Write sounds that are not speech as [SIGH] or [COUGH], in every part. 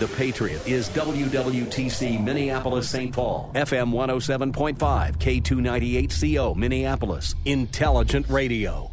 The Patriot is WWTC Minneapolis St. Paul, FM 107.5, K298CO Minneapolis, Intelligent Radio.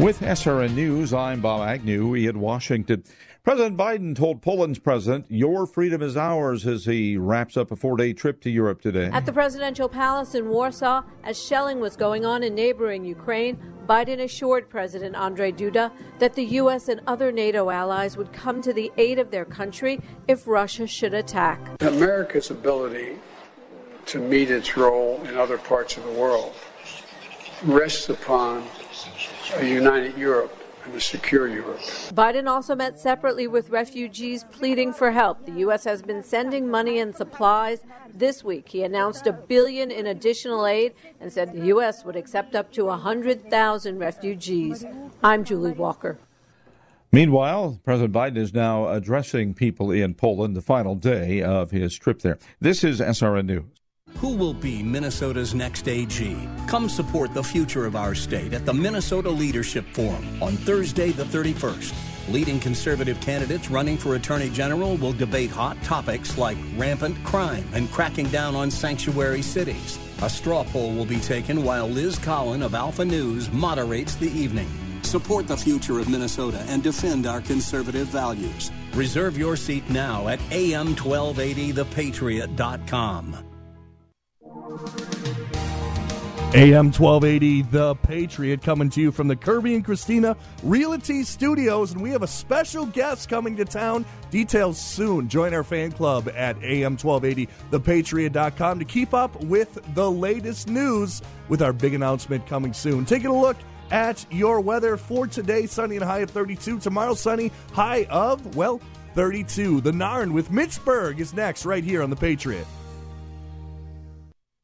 With SRN News, I'm Bob Agnew. We in Washington. President Biden told Poland's president, Your freedom is ours, as he wraps up a four day trip to Europe today. At the presidential palace in Warsaw, as shelling was going on in neighboring Ukraine, Biden assured President Andrzej Duda that the U.S. and other NATO allies would come to the aid of their country if Russia should attack. America's ability to meet its role in other parts of the world rests upon a united Europe and a secure Europe. Biden also met separately with refugees pleading for help. The U.S. has been sending money and supplies. This week, he announced a billion in additional aid and said the U.S. would accept up to 100,000 refugees. I'm Julie Walker. Meanwhile, President Biden is now addressing people in Poland the final day of his trip there. This is SRN News. Who will be Minnesota's next AG? Come support the future of our state at the Minnesota Leadership Forum on Thursday, the 31st. Leading conservative candidates running for Attorney General will debate hot topics like rampant crime and cracking down on sanctuary cities. A straw poll will be taken while Liz Collin of Alpha News moderates the evening. Support the future of Minnesota and defend our conservative values. Reserve your seat now at am1280thepatriot.com. AM 1280, The Patriot, coming to you from the Kirby and Christina Realty Studios. And we have a special guest coming to town. Details soon. Join our fan club at AM1280ThePatriot.com to keep up with the latest news with our big announcement coming soon. Taking a look at your weather for today sunny and high of 32. Tomorrow, sunny, high of, well, 32. The Narn with Mitch Berg is next, right here on The Patriot.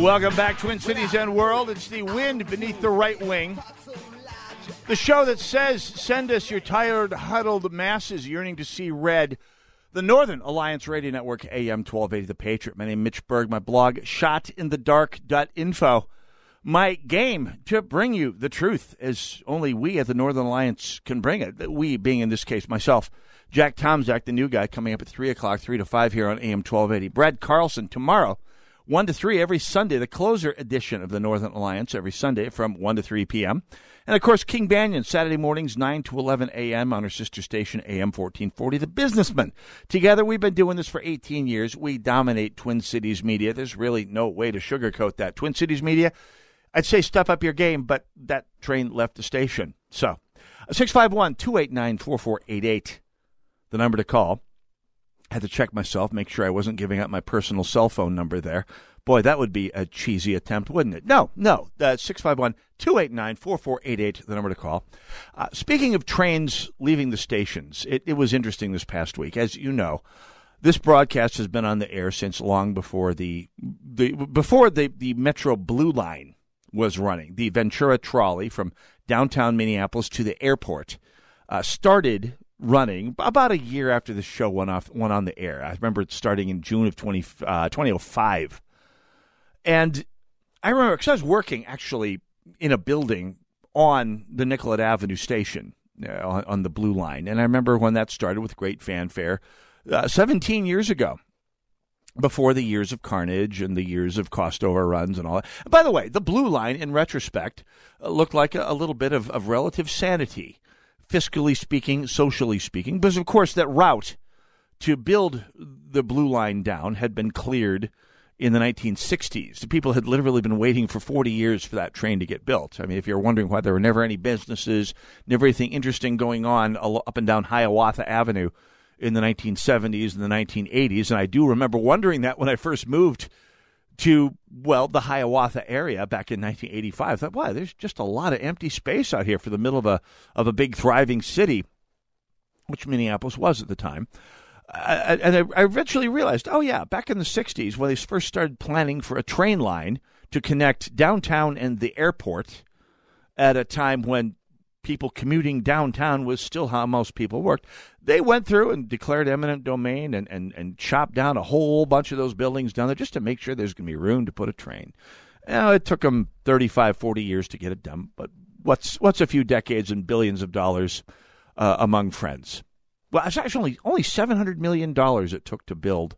Welcome back, Twin Cities and World. It's the wind beneath the right wing. The show that says, send us your tired, huddled masses yearning to see red. The Northern Alliance Radio Network, AM 1280, The Patriot. My name is Mitch Berg. My blog, shotinthedark.info. My game to bring you the truth, as only we at the Northern Alliance can bring it. We being, in this case, myself. Jack Tomczak, the new guy, coming up at 3 o'clock, 3 to 5 here on AM 1280. Brad Carlson tomorrow, 1 to 3 every Sunday, the closer edition of the Northern Alliance every Sunday from 1 to 3 p.m. And of course, King Banaian, Saturday mornings, 9 to 11 a.m. on our sister station, AM 1440, The Businessman. Together, we've been doing this for 18 years. We dominate Twin Cities media. There's really no way to sugarcoat that. Twin Cities media, I'd say step up your game, but that train left the station. So, 651 289 4488 the number to call. Had to check myself, make sure I wasn't giving out my personal cell phone number there. Boy, that would be a cheesy attempt, wouldn't it? No, no. Uh, 651 289 4488, the number to call. Uh, speaking of trains leaving the stations, it, it was interesting this past week. As you know, this broadcast has been on the air since long before the, the before the, the Metro Blue Line was running. The Ventura trolley from downtown Minneapolis to the airport uh, started running about a year after the show went off went on the air. I remember it starting in June of 20, uh, 2005. And I remember because I was working actually in a building on the Nicollet Avenue station uh, on, on, the Blue Line. And I remember when that started with great fanfare uh, 17 years ago. Before the years of carnage and the years of cost overruns and all that. By the way, the Blue Line, in retrospect, uh, looked like a, a little bit of, of relative sanity fiscally speaking, socially speaking, because of course that route to build the blue line down had been cleared in the 1960s. The people had literally been waiting for 40 years for that train to get built. I mean, if you're wondering why there were never any businesses, never anything interesting going on up and down Hiawatha Avenue in the 1970s and the 1980s, and I do remember wondering that when I first moved to well the Hiawatha area back in 1985. I thought, wow, there's just a lot of empty space out here for the middle of a of a big thriving city, which Minneapolis was at the time. Uh, and I, I eventually realized, oh yeah, back in the 60s when they first started planning for a train line to connect downtown and the airport at a time when people commuting downtown was still how most people worked. They went through and declared eminent domain and, and, and chopped down a whole bunch of those buildings down there just to make sure there's going to be room to put a train. Now, it took them 35, 40 years to get it done, but what's, what's a few decades and billions of dollars uh, among friends? Well, it's actually only $700 million it took to build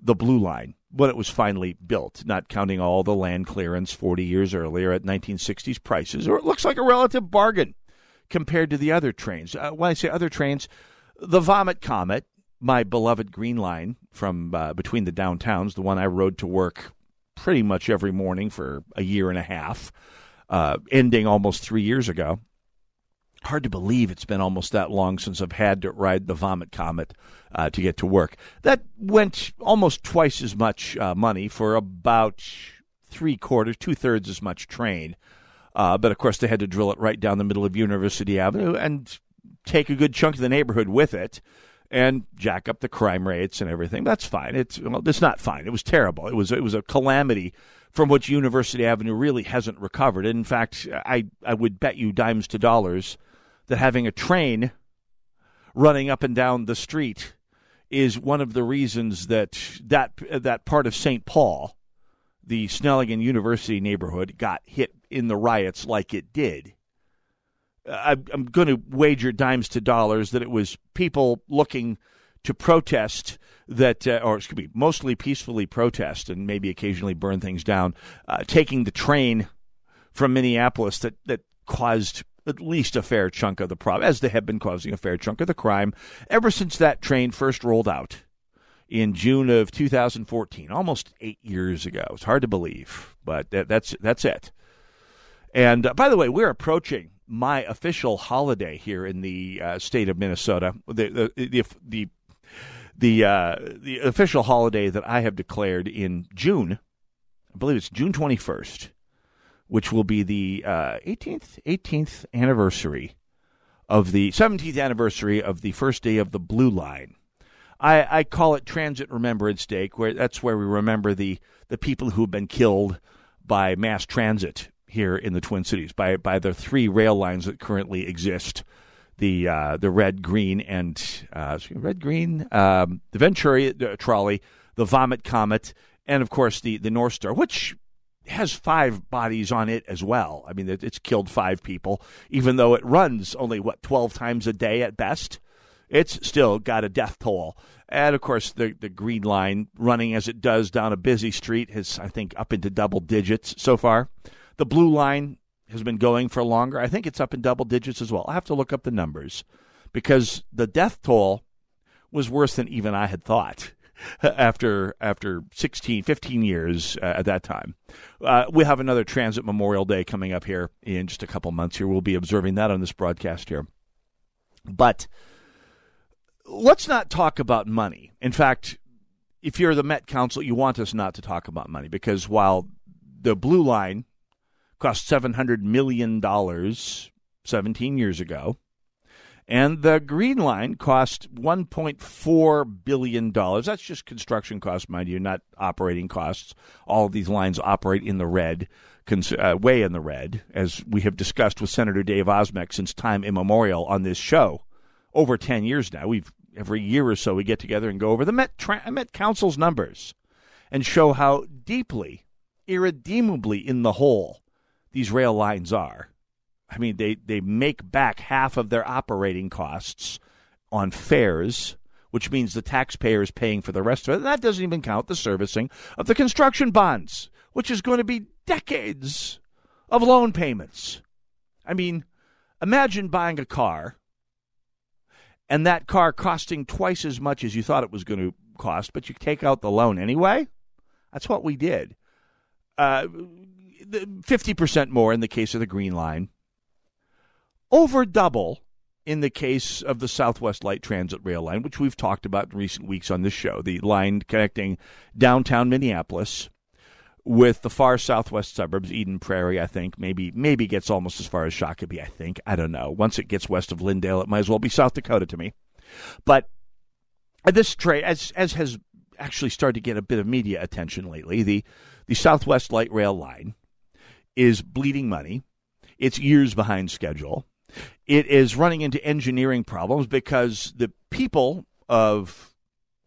the Blue Line when it was finally built, not counting all the land clearance 40 years earlier at 1960s prices. Or it looks like a relative bargain compared to the other trains. Uh, when I say other trains, the Vomit Comet, my beloved Green Line from uh, between the downtowns, the one I rode to work pretty much every morning for a year and a half, uh, ending almost three years ago. Hard to believe it's been almost that long since I've had to ride the Vomit Comet uh, to get to work. That went almost twice as much uh, money for about three quarters, two thirds as much train. Uh, but of course, they had to drill it right down the middle of University Avenue and take a good chunk of the neighborhood with it and jack up the crime rates and everything. That's fine. It's well, it's not fine. It was terrible. It was it was a calamity from which University Avenue really hasn't recovered. In fact, I I would bet you dimes to dollars that having a train running up and down the street is one of the reasons that that that part of St. Paul, the Snelligan University neighborhood, got hit in the riots like it did. I'm going to wager dimes to dollars that it was people looking to protest that, uh, or excuse me, mostly peacefully protest and maybe occasionally burn things down, uh, taking the train from Minneapolis that, that caused at least a fair chunk of the problem, as they have been causing a fair chunk of the crime ever since that train first rolled out in June of 2014, almost eight years ago. It's hard to believe, but that, that's that's it. And uh, by the way, we're approaching my official holiday here in the uh, state of Minnesota. The the the the, uh, the official holiday that I have declared in June, I believe it's June twenty first, which will be the uh, eighteenth eighteenth anniversary of the seventeenth anniversary of the first day of the Blue Line. I, I call it Transit Remembrance Day, where that's where we remember the the people who have been killed by mass transit here in the Twin Cities by by the three rail lines that currently exist. The uh, the red, green, and uh, red, green, um, the Ventura uh, trolley, the Vomit Comet, and of course the the North Star, which has five bodies on it as well. I mean, it's killed five people, even though it runs only what twelve times a day at best. It's still got a death toll. And of course, the the Green Line running as it does down a busy street has, I think, up into double digits so far. The blue line has been going for longer. I think it's up in double digits as well. I have to look up the numbers because the death toll was worse than even I had thought [LAUGHS] after after 16 15 years uh, at that time uh, we have another transit memorial day coming up here in just a couple months here we'll be observing that on this broadcast here but let's not talk about money in fact if you're the met council you want us not to talk about money because while the blue line cost $700 million 17 years ago. And the Green Line cost $1.4 billion. That's just construction costs, mind you, not operating costs. All of these lines operate in the red, uh, way in the red, as we have discussed with Senator Dave Osmek since time immemorial on this show. Over 10 years now. We've Every year or so, we get together and go over the Met, Tra- Met Council's numbers and show how deeply, irredeemably in the hole these rail lines are. I mean, they, they make back half of their operating costs on fares, which means the taxpayer is paying for the rest of it. And that doesn't even count the servicing of the construction bonds, which is going to be decades of loan payments. I mean, imagine buying a car and that car costing twice as much as you thought it was going to cost, but you take out the loan anyway. That's what we did. Uh, 50% more in the case of the Green Line, over double in the case of the Southwest Light Transit Rail Line, which we've talked about in recent weeks on this show, the line connecting downtown Minneapolis with the far southwest suburbs, Eden Prairie, I think, maybe maybe gets almost as far as Shakopee, I think. I don't know. Once it gets west of Lyndale, it might as well be South Dakota to me. But this train, as as has actually started to get a bit of media attention lately, the the Southwest Light Rail line is bleeding money. It's years behind schedule. It is running into engineering problems because the people of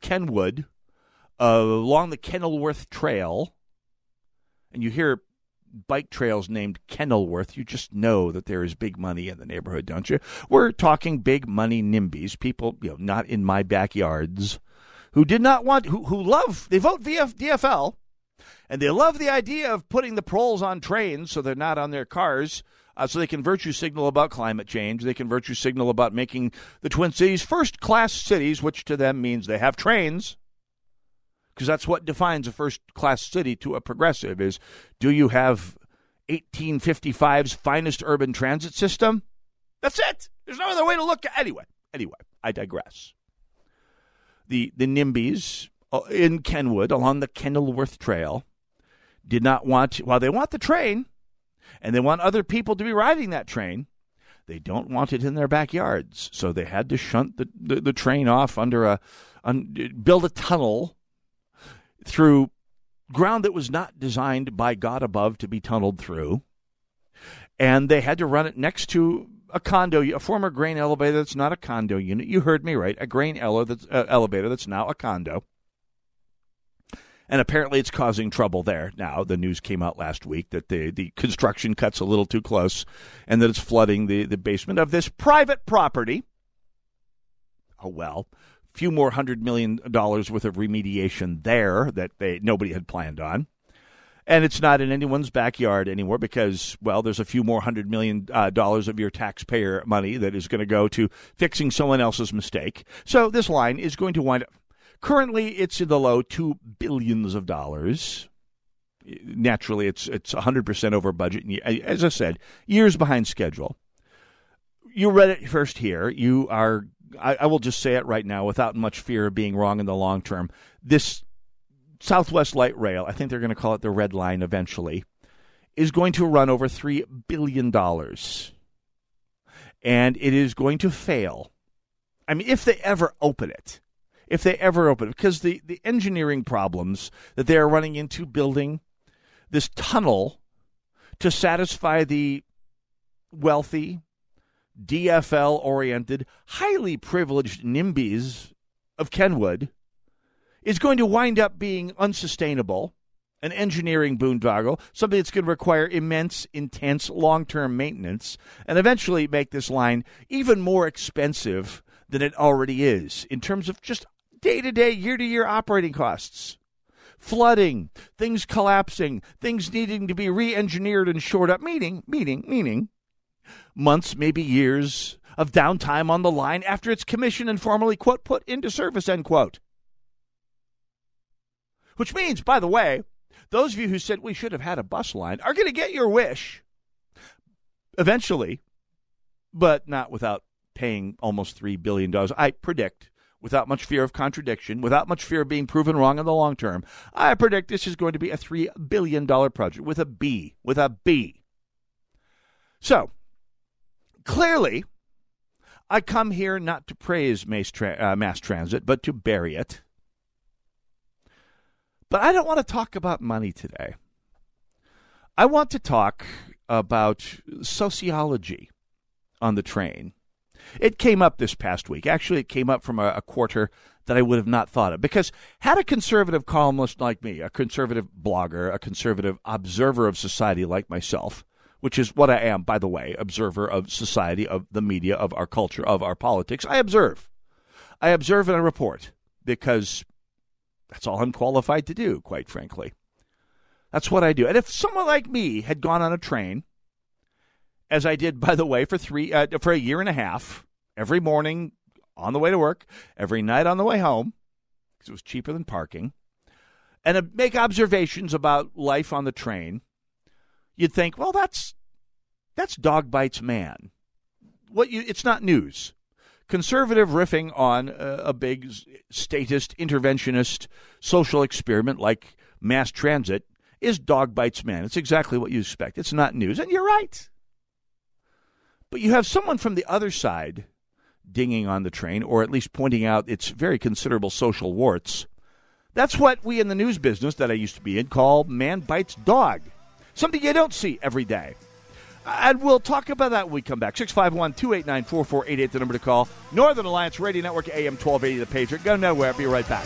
Kenwood uh, along the Kenilworth Trail and you hear bike trails named Kenilworth, you just know that there is big money in the neighborhood, don't you? We're talking big money NIMBYs, people, you know, not in my backyards, who did not want, who, who love, they vote VF, DFL, and they love the idea of putting the proles on trains so they're not on their cars. Uh, so they can virtue signal about climate change. They can virtue signal about making the Twin Cities first class cities, which to them means they have trains because that's what defines a first class city to a progressive is do you have 1855's finest urban transit system that's it there's no other way to look at anyway anyway i digress the the nimbys in kenwood along the kenilworth trail did not want while they want the train and they want other people to be riding that train they don't want it in their backyards so they had to shunt the, the, the train off under a un, build a tunnel through ground that was not designed by God above to be tunneled through. And they had to run it next to a condo, a former grain elevator that's not a condo unit. You heard me right. A grain ele- that's, uh, elevator that's now a condo. And apparently it's causing trouble there now. The news came out last week that the, the construction cut's a little too close and that it's flooding the, the basement of this private property. Oh, well few more hundred million dollars worth of remediation there that they nobody had planned on. And it's not in anyone's backyard anymore because, well, there's a few more hundred million uh, dollars of your taxpayer money that is going to go to fixing someone else's mistake. So this line is going to wind up. Currently, it's in the low two billions of dollars. Naturally, it's it's 100% over budget. And As I said, years behind schedule. You read it first here. You are I, I will just say it right now without much fear of being wrong in the long term. This Southwest Light Rail, I think they're going to call it the Red Line eventually, is going to run over $3 billion. And it is going to fail. I mean, if they ever open it, if they ever open because the, the engineering problems that they are running into building this tunnel to satisfy the wealthy DFL oriented, highly privileged NIMBYs of Kenwood is going to wind up being unsustainable, an engineering boondoggle, something that's going to require immense, intense, long term maintenance, and eventually make this line even more expensive than it already is in terms of just day to day, year to year operating costs. Flooding, things collapsing, things needing to be re engineered and shored up, meaning, meaning, meaning months, maybe years of downtime on the line after it's commissioned and formally, quote, put into service, end quote. Which means, by the way, those of you who said we should have had a bus line are going to get your wish eventually, but not without paying almost $3 billion. I predict, without much fear of contradiction, without much fear of being proven wrong in the long term, I predict this is going to be a $3 billion project with a B, with a B. So, Clearly, I come here not to praise mass, tra- uh, mass transit, but to bury it. But I don't want to talk about money today. I want to talk about sociology on the train. It came up this past week. Actually, it came up from a, a, quarter that I would have not thought of. Because had a conservative columnist like me, a conservative blogger, a conservative observer of society like myself, which is what I am, by the way, observer of society, of the media, of our culture, of our politics. I observe. I observe and I report because that's all I'm qualified to do, quite frankly. That's what I do. And if someone like me had gone on a train, as I did, by the way, for three uh, for a year and a half, every morning on the way to work, every night on the way home, because it was cheaper than parking, and uh, make observations about life on the train, you'd think, well, that's that's dog bites man. What you, it's not news. Conservative riffing on a, a big statist, interventionist social experiment like mass transit is dog bites man. It's exactly what you expect. It's not news, and you're right. But you have someone from the other side dinging on the train, or at least pointing out its very considerable social warts. That's what we in the news business that I used to be in call man bites dog. Something you don't see every day. And we'll talk about that when we come back. 651 289 4488, the number to call. Northern Alliance Radio Network, AM 1280, The Patriot. Go nowhere. Be right back.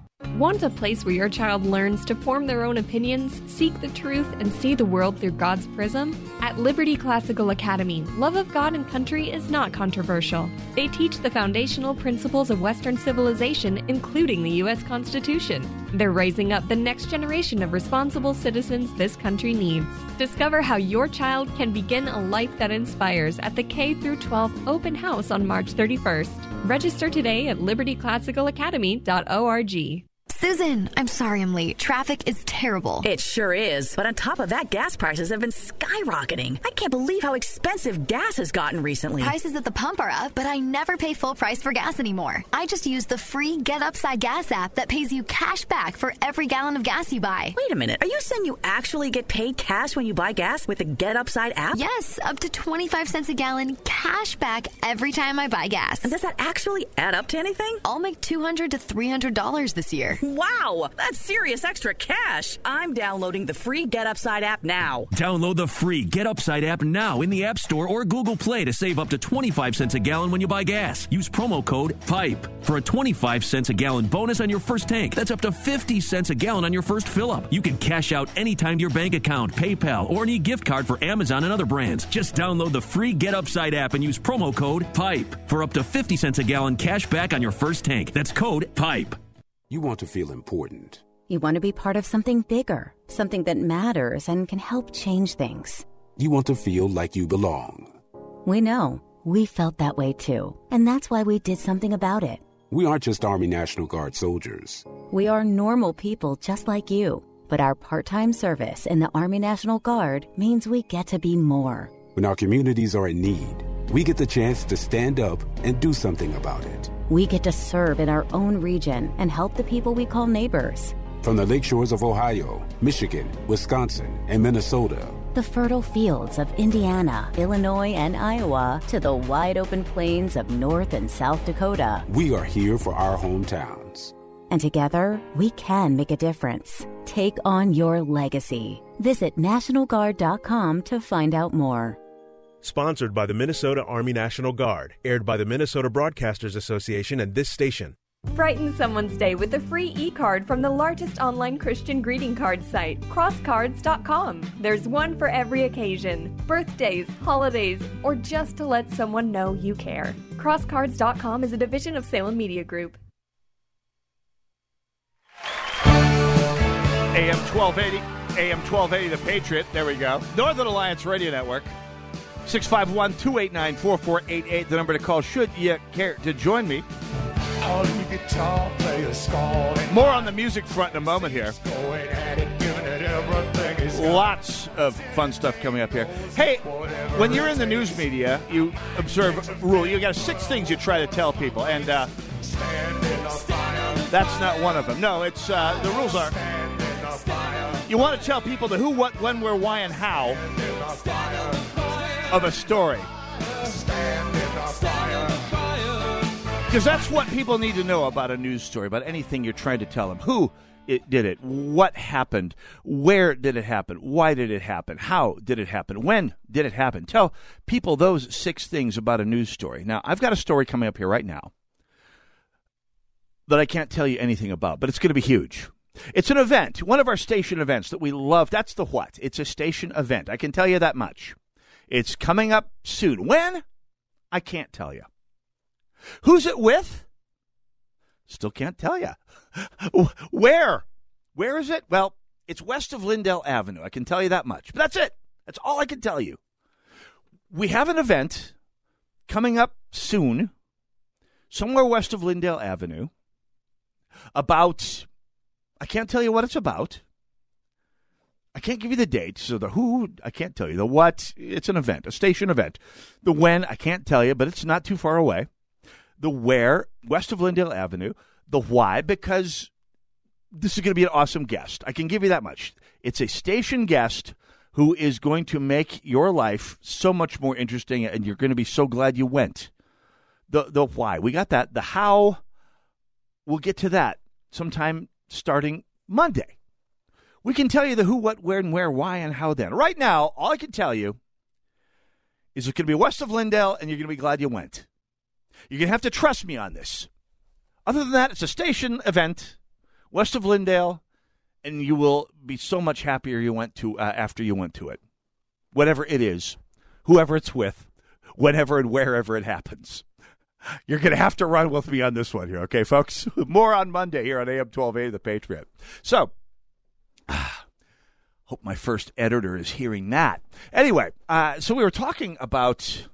Want a place where your child learns to form their own opinions, seek the truth, and see the world through God's prism? At Liberty Classical Academy, love of God and country is not controversial. They teach the foundational principles of Western civilization, including the U.S. Constitution. They're raising up the next generation of responsible citizens this country needs. Discover how your child can begin a life that inspires at the K through 12 open house on March 31st. Register today at libertyclassicalacademy.org. Susan, I'm sorry I'm late. Traffic is terrible. It sure is. But on top of that, gas prices have been skyrocketing. I can't believe how expensive gas has gotten recently. Prices at the pump are up, but I never pay full price for gas anymore. I just use the free Get Upside Gas app that pays you cash back for every gallon of gas you buy. Wait a minute. Are you saying you actually get paid cash when you buy gas with the Get Upside app? Yes, up to 25 cents a gallon cash back every time I buy gas. And does that actually add up to anything? I'll make 200 to $300 this year. Wow, that's serious extra cash. I'm downloading the free Get Upside app now. Download the free Get Upside app now in the App Store or Google Play to save up to 25 cents a gallon when you buy gas. Use promo code PIPE for a 25 cents a gallon bonus on your first tank. That's up to 50 cents a gallon on your first fill up. You can cash out anytime to your bank account, PayPal, or any gift card for Amazon and other brands. Just download the free Get Upside app and use promo code PIPE for up to 50 cents a gallon cash back on your first tank. That's code PIPE. You want to feel important. You want to be part of something bigger, something that matters and can help change things. You want to feel like you belong. We know. We felt that way too. And that's why we did something about it. We aren't just Army National Guard soldiers. We are normal people just like you. But our part time service in the Army National Guard means we get to be more. When our communities are in need, we get the chance to stand up and do something about it. We get to serve in our own region and help the people we call neighbors. From the lake shores of Ohio, Michigan, Wisconsin, and Minnesota. The fertile fields of Indiana, Illinois, and Iowa to the wide open plains of North and South Dakota. We are here for our hometowns. And together, we can make a difference. Take on your legacy. Visit NationalGuard.com to find out more. Sponsored by the Minnesota Army National Guard, aired by the Minnesota Broadcasters Association and this station. Brighten someone's day with a free e card from the largest online Christian greeting card site, crosscards.com. There's one for every occasion birthdays, holidays, or just to let someone know you care. Crosscards.com is a division of Salem Media Group. AM 1280, AM 1280, The Patriot. There we go. Northern Alliance Radio Network. 651 289 4488, the number to call should you care to join me. More on the music front in a moment here. Lots of fun stuff coming up here. Hey, when you're in the news media, you observe rule. You got six things you try to tell people, and uh, that's not one of them. No, it's uh, the rules are you want to tell people the who, what, when, where, why, and how of a story. Because that's what people need to know about a news story, about anything you're trying to tell them. Who it did it? What happened? Where did it happen? Why did it happen? How did it happen? When did it happen? Tell people those six things about a news story. Now, I've got a story coming up here right now that I can't tell you anything about, but it's going to be huge. It's an event, one of our station events that we love. That's the what. It's a station event. I can tell you that much. It's coming up soon. When? I can't tell you. Who's it with? Still can't tell you. [LAUGHS] Where? Where is it? Well, it's west of Lyndale Avenue. I can tell you that much. But that's it. That's all I can tell you. We have an event coming up soon, somewhere west of Lyndale Avenue, about I can't tell you what it's about. I can't give you the date. So the who, I can't tell you. The what, it's an event, a station event. The when, I can't tell you, but it's not too far away. The where, west of Lyndale Avenue. The why, because this is going to be an awesome guest. I can give you that much. It's a station guest who is going to make your life so much more interesting, and you're going to be so glad you went. The the why, we got that. The how, we'll get to that sometime starting Monday. We can tell you the who, what, where, and where, why, and how then. Right now, all I can tell you is it's going to be west of Lyndale, and you're going to be glad you went. You're going to have to trust me on this. Other than that, it's a station event west of Lyndale, and you will be so much happier you went to uh, after you went to it. Whatever it is, whoever it's with, whenever and wherever it happens. You're going to have to run with me on this one here, okay, folks? [LAUGHS] More on Monday here on AM 1280, The Patriot. So, hope my first editor is hearing that. Anyway, uh, so we were talking about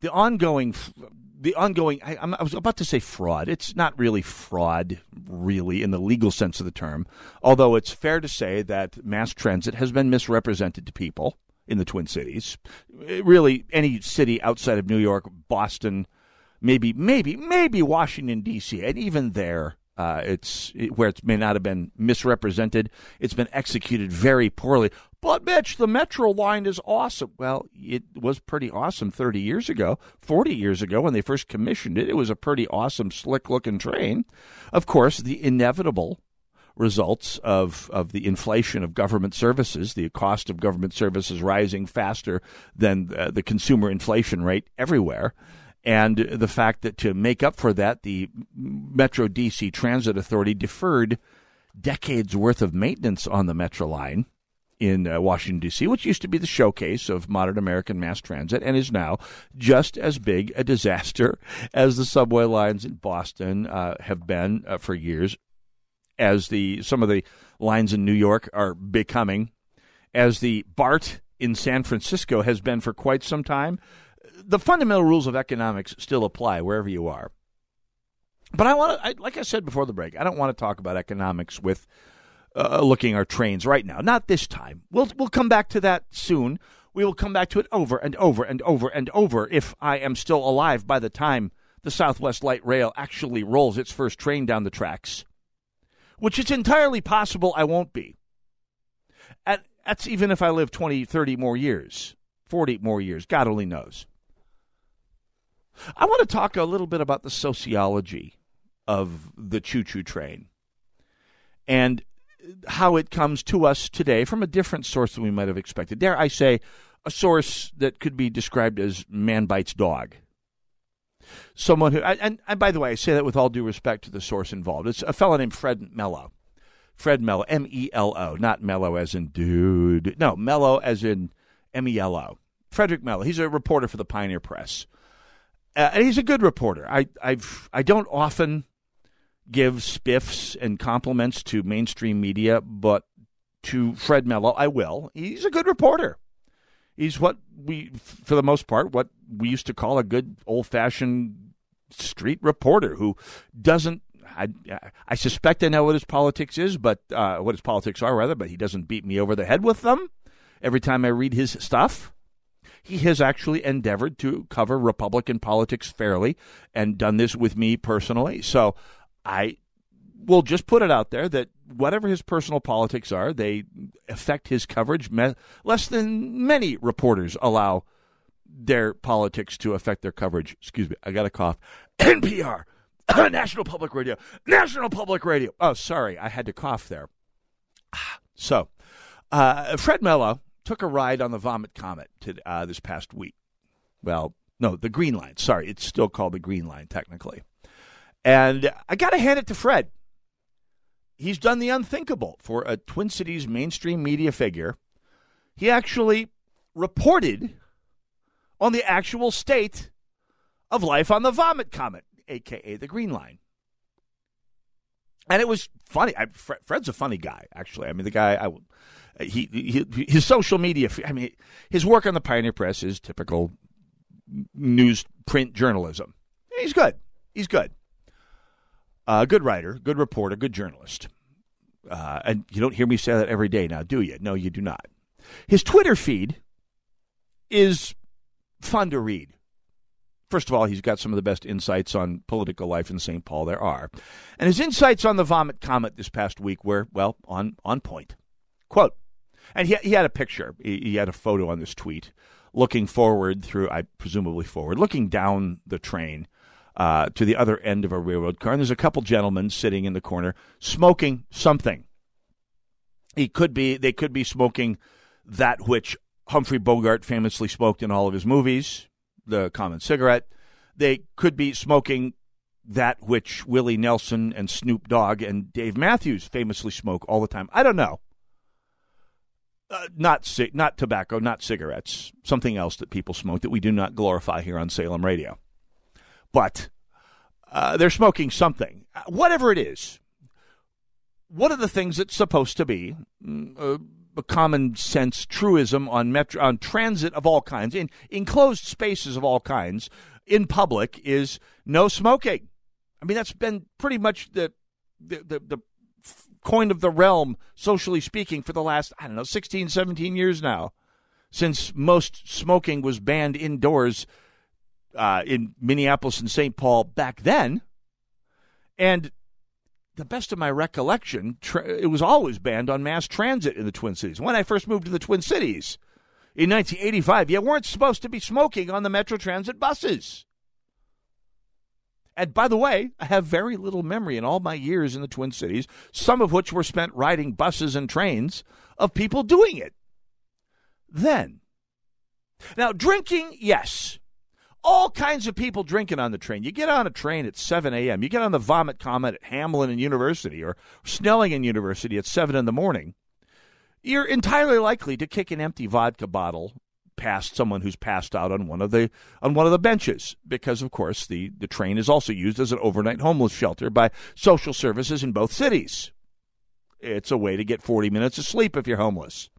the ongoing. The ongoing, I, I was about to say fraud. It's not really fraud, really, in the legal sense of the term. Although it's fair to say that mass transit has been misrepresented to people in the Twin Cities. Really, any city outside of New York, Boston, maybe, maybe, maybe Washington D.C. And even there, uh, it's it, where it may not have been misrepresented. It's been executed very poorly. But Mitch, the Metro line is awesome. Well, it was pretty awesome 30 years ago, 40 years ago when they first commissioned it. It was a pretty awesome, slick-looking train. Of course, the inevitable results of, of the inflation of government services, the cost of government services rising faster than uh, the consumer inflation rate everywhere and the fact that to make up for that, the Metro DC Transit Authority deferred decades worth of maintenance on the Metro line in uh, Washington, D.C., which used to be the showcase of modern American mass transit and is now just as big a disaster [LAUGHS] as the subway lines in Boston uh, have been uh, for years, as the some of the lines in New York are becoming, as the BART in San Francisco has been for quite some time the fundamental rules of economics still apply wherever you are. But I want to, like I said before the break, I don't want to talk about economics with uh, looking our trains right now. Not this time. We'll we'll come back to that soon. We will come back to it over and over and over and over if I am still alive by the time the Southwest Light Rail actually rolls its first train down the tracks, which it's entirely possible I won't be. At, that's even if I live 20, 30 more years, 40 more years. God only knows. I want to talk a little bit about the sociology of the choo choo train and how it comes to us today from a different source than we might have expected. Dare I say, a source that could be described as man bites dog. Someone who, and, and by the way, I say that with all due respect to the source involved. It's a fellow named Fred Melo. Fred Melo, M E L O, not Mello as in dude. No, Melo as in M E L O. Frederick Melo. He's a reporter for the Pioneer Press. Uh, he's a good reporter. I I've I don't often give spiffs and compliments to mainstream media, but to Fred Melo, I will. He's a good reporter. He's what we, for the most part, what we used to call a good old fashioned street reporter who doesn't. I, I suspect I know what his politics is, but uh, what his politics are rather, but he doesn't beat me over the head with them every time I read his stuff he has actually endeavored to cover Republican politics fairly and done this with me personally. So I will just put it out there that whatever his personal politics are, they affect his coverage me- less than many reporters allow their politics to affect their coverage. Excuse me, I got a cough. [CLEARS THROAT] NPR, [COUGHS] National Public Radio, National Public Radio. Oh, sorry, I had to cough there. So, uh, Fred Melo took a ride on the Vomit Comet to, uh, this past week. Well, no, the Green Line. Sorry, it's still called the Green Line technically. And I got to hand it to Fred. he's done the unthinkable for a Twin Cities mainstream media figure. He actually reported on the actual state of life on the Vomit Comet, aka the Green Line. And it was funny. I, Fred's a funny guy, actually. I mean, the guy, I, he, he, his social media, I mean, his work on the Pioneer Press is typical news print journalism. He's good. He's good. A uh, good writer, good reporter, good journalist. Uh, and you don't hear me say that every day now, do you? No, you do not. His Twitter feed is fun to read. First of all, he's got some of the best insights on political life in St. Paul there are. And his insights on the Vomit Comet this past week were, well, on, on point. Quote, and he, he had a picture, he, he had a photo on this tweet looking forward through, I presumably forward, looking down the train uh, to the other end of a railroad car. And there's a couple gentlemen sitting in the corner smoking something. He could be, they could be smoking that which Humphrey Bogart famously smoked in all of his movies, the common cigarette. They could be smoking that which Willie Nelson and Snoop Dogg and Dave Matthews famously smoke all the time. I don't know. Uh, not ci- not tobacco, not cigarettes. Something else that people smoke that we do not glorify here on Salem Radio. But uh, they're smoking something, whatever it is. One of the things that's supposed to be mm, uh, common sense truism on metro on transit of all kinds in enclosed spaces of all kinds in public is no smoking. I mean that's been pretty much the the the, the coin of the realm socially speaking for the last I don't know 16 17 years now since most smoking was banned indoors uh, in Minneapolis and St. Paul back then and the best of my recollection, tra- it was always banned on mass transit in the Twin Cities. When I first moved to the Twin Cities in 1985, you weren't supposed to be smoking on the Metro Transit buses. And by the way, I have very little memory in all my years in the Twin Cities, some of which were spent riding buses and trains, of people doing it. Then, now drinking, yes, all kinds of people drinking on the train. You get on a train at 7 a.m., you get on the Vomit Comet at Hamline and University or Snelling and University at 7 in the morning. You're entirely likely to kick an empty vodka bottle past someone who's passed out on one of the on one of the benches because of course the, the train is also used as an overnight homeless shelter by social services in both cities. It's a way to get 40 minutes of sleep if you're homeless.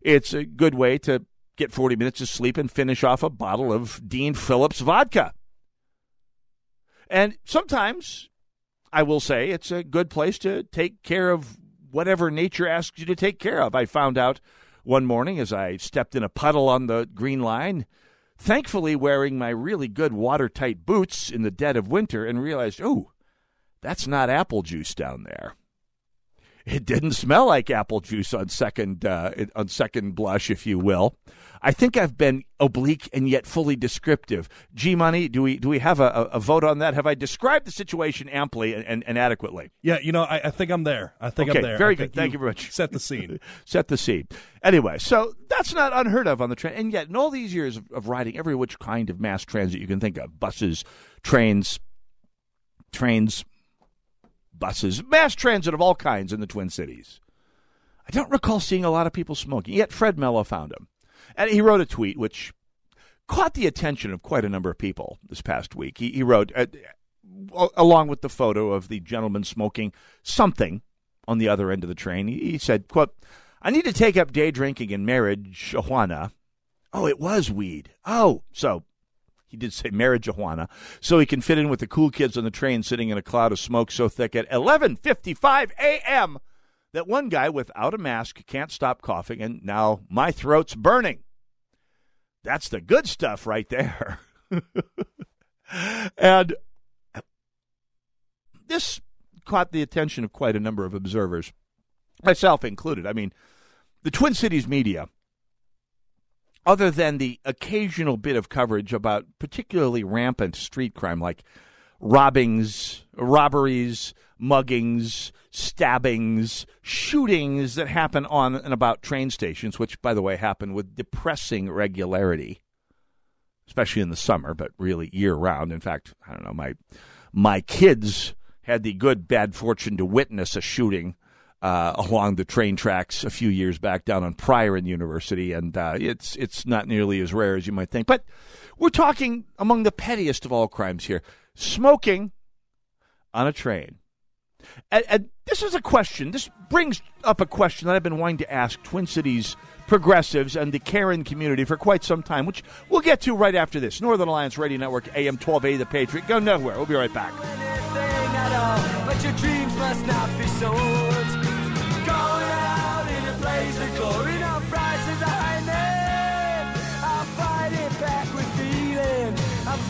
It's a good way to get 40 minutes of sleep, and finish off a bottle of Dean Phillips vodka. And sometimes, I will say, it's a good place to take care of whatever nature asks you to take care of. I found out one morning as I stepped in a puddle on the green line, thankfully wearing my really good watertight boots in the dead of winter, and realized, oh, that's not apple juice down there it didn't smell like apple juice on second uh, on second blush, if you will. I think I've been oblique and yet fully descriptive. G Money, do we do we have a, a, vote on that? Have I described the situation amply and, and, and adequately? Yeah, you know, I, I, think I'm there. I think okay, I'm there. Very good. Thank you very much. Set the scene. [LAUGHS] set the scene. Anyway, so that's not unheard of on the train. And yet, in all these years of, of riding every which kind of mass transit you can think of buses, trains, trains, buses, mass transit of all kinds in the Twin Cities. I don't recall seeing a lot of people smoking, yet Fred Melo found him. And he wrote a tweet which caught the attention of quite a number of people this past week. He, he wrote, uh, along with the photo of the gentleman smoking something on the other end of the train, he, he said, quote, I need to take up day drinking and marijuana. Oh, it was weed. Oh, so he did say marijuana, so he can fit in with the cool kids on the train sitting in a cloud of smoke so thick at 11:55 a.m. that one guy without a mask can't stop coughing and now my throat's burning. That's the good stuff right there. [LAUGHS] and this caught the attention of quite a number of observers, myself included. I mean, the Twin Cities media other than the occasional bit of coverage about particularly rampant street crime like robbings, robberies, muggings, stabbings, shootings that happen on and about train stations, which, by the way, happen with depressing regularity, especially in the summer, but really year round. In fact, I don't know, my my kids had the good bad fortune to witness a shooting uh, [LAUGHS] along the train tracks a few years back down on Prior in University, and uh, it's it's not nearly as rare as you might think. But we're talking among the pettiest of all crimes here: smoking on a train. And, and this is a question. This brings up a question that I've been wanting to ask Twin Cities progressives and the Karen community for quite some time, which we'll get to right after this. Northern Alliance Radio Network, AM 1280, The Patriot. Go nowhere. We'll be right back.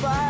I'm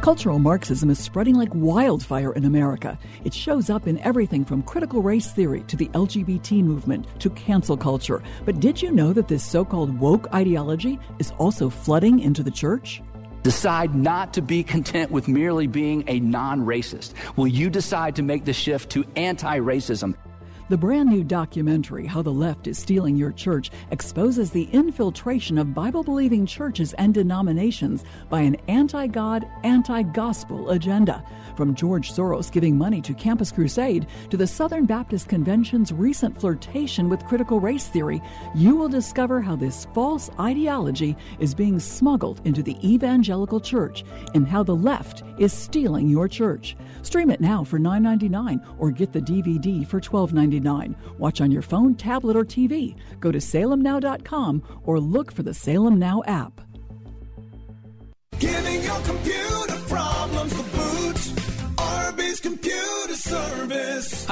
Cultural Marxism is spreading like wildfire in America. It shows up in everything from critical race theory to the LGBT movement to cancel culture. But did you know that this so called woke ideology is also flooding into the church? Decide not to be content with merely being a non racist. Will you decide to make the shift to anti racism? The brand new documentary, How the Left is Stealing Your Church, exposes the infiltration of Bible believing churches and denominations by an anti God, anti gospel agenda. From George Soros giving money to Campus Crusade to the Southern Baptist Convention's recent flirtation with critical race theory, you will discover how this false ideology is being smuggled into the evangelical church and how the left is stealing your church. Stream it now for $9.99 or get the DVD for $12.99. Watch on your phone, tablet, or TV. Go to salemnow.com or look for the Salem Now app. Giving your computer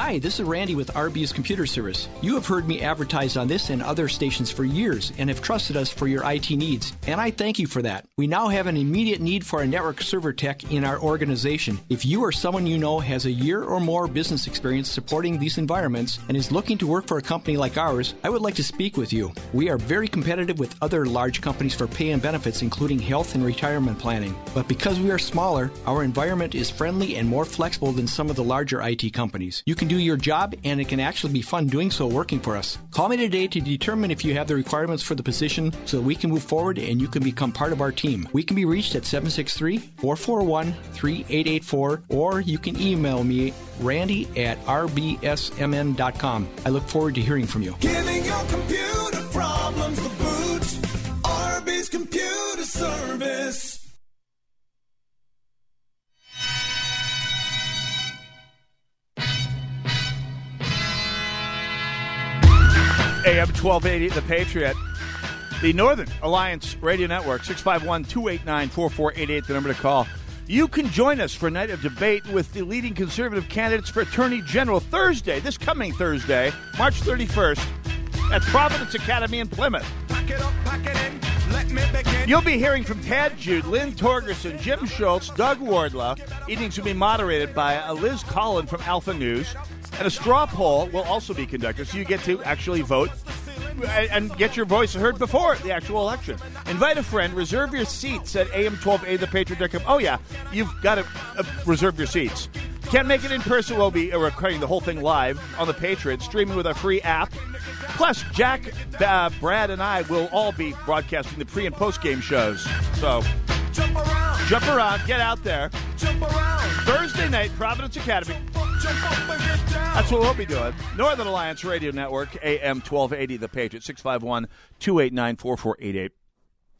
Hi, this is Randy with RB's Computer Service. You have heard me advertise on this and other stations for years and have trusted us for your IT needs, and I thank you for that. We now have an immediate need for a network server tech in our organization. If you or someone you know has a year or more business experience supporting these environments and is looking to work for a company like ours, I would like to speak with you. We are very competitive with other large companies for pay and benefits, including health and retirement planning. But because we are smaller, our environment is friendly and more flexible than some of the larger IT companies. You can do your job, and it can actually be fun doing so working for us. Call me today to determine if you have the requirements for the position so that we can move forward and you can become part of our team. We can be reached at 763 441 3884, or you can email me, randy at rbsmn.com. I look forward to hearing from you. Giving your computer problems the boot. RB's Computer Service. AM 1280, The Patriot. The Northern Alliance Radio Network, 651 289 4488, the number to call. You can join us for a night of debate with the leading conservative candidates for Attorney General Thursday, this coming Thursday, March 31st, at Providence Academy in Plymouth. You'll be hearing from Tad Jude, Lynn Torgerson, Jim Schultz, Doug Wardlow. Evenings will be moderated by Liz Collin from Alpha News. And a straw poll will also be conducted, so you get to actually vote and and get your voice heard before the actual election. Invite a friend, reserve your seats at am12athepatriot.com. Oh, yeah, you've got to uh, reserve your seats. Can't make it in person, we'll be uh, recording the whole thing live on the Patriot, streaming with our free app. Plus, Jack, uh, Brad, and I will all be broadcasting the pre and post game shows. So, Jump around. jump around, get out there. Jump around. Thursday night, Providence Academy. That's what we'll be doing. Northern Alliance Radio Network, AM 1280, The Patriot, 651 289 4488.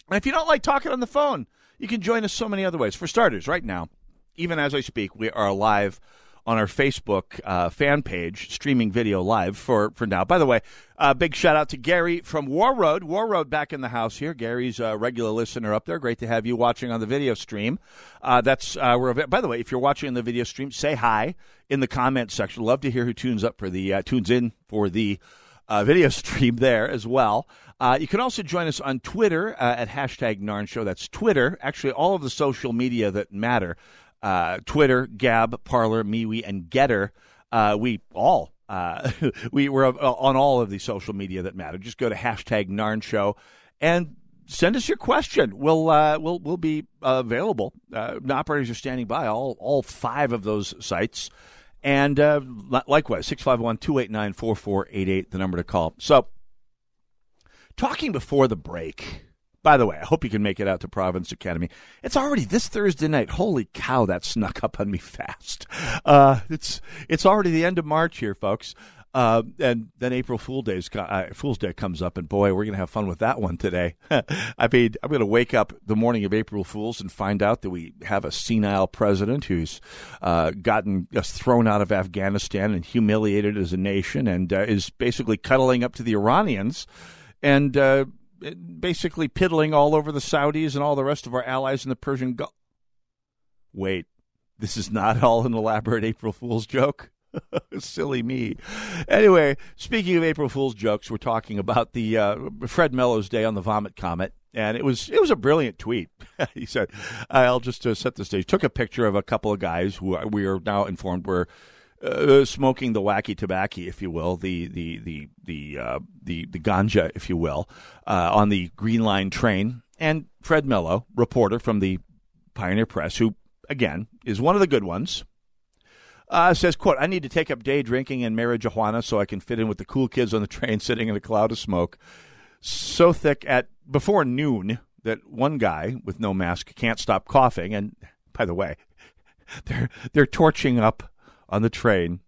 And if you don't like talking on the phone, you can join us so many other ways. For starters, right now, even as I speak, we are live on our Facebook uh, fan page, streaming video live for, for now. By the way, uh, big shout out to Gary from Warroad. War Road back in the house here. Gary's a regular listener up there. Great to have you watching on the video stream. Uh, that's uh, we're by the way, if you're watching the video stream, say hi in the comment section. Love to hear who tunes up for the uh, tunes in for the uh, video [LAUGHS] stream there as well. Uh, you can also join us on Twitter uh, at hashtag Narn Show. That's Twitter. Actually, all of the social media that matter uh, Twitter, Gab, Parler, MeWe, and Gettr. Uh, we all uh, [LAUGHS] we were on all of the social media that matter. Just go to hashtag Narn Show and send us your question. We'll uh, we'll we'll be available. Uh, operators are standing by all all five of those sites. And uh, likewise, 651 289 4488, the number to call. So, talking before the break, by the way, I hope you can make it out to Providence Academy. It's already this Thursday night. Holy cow, that snuck up on me [LAUGHS] fast. Uh, it's it's already the end of March here, folks. Uh, and then April Fool Day's uh, Fool's Day comes up, and boy, we're gonna have fun with that one today. [LAUGHS] I mean, I'm gonna wake up the morning of April Fools and find out that we have a senile president who's uh, gotten us thrown out of Afghanistan and humiliated as a nation, and uh, is basically cuddling up to the Iranians, and uh, basically piddling all over the Saudis and all the rest of our allies in the Persian Gulf. Wait, this is not all an elaborate April Fool's joke? [LAUGHS] Silly me. Anyway, speaking of April Fool's jokes, we're talking about the uh, Fred Melo's day on the Vomit Comet, and it was it was a brilliant tweet. [LAUGHS] he said, "I'll just uh, set the stage." Took a picture of a couple of guys who we are now informed were uh, smoking the wacky tobacco, if you will, the the the the uh, the, the ganja, if you will, uh, on the Green Line train. And Fred Melo, reporter from the Pioneer Press, who again is one of the good ones, uh, says, "quote I need to take up day drinking and marijuana so I can fit in with the cool kids on the train, [LAUGHS] sitting in a cloud of smoke, so thick at before noon that one guy with no mask can't stop coughing. And by the way, [LAUGHS] they're they're torching up." On the train,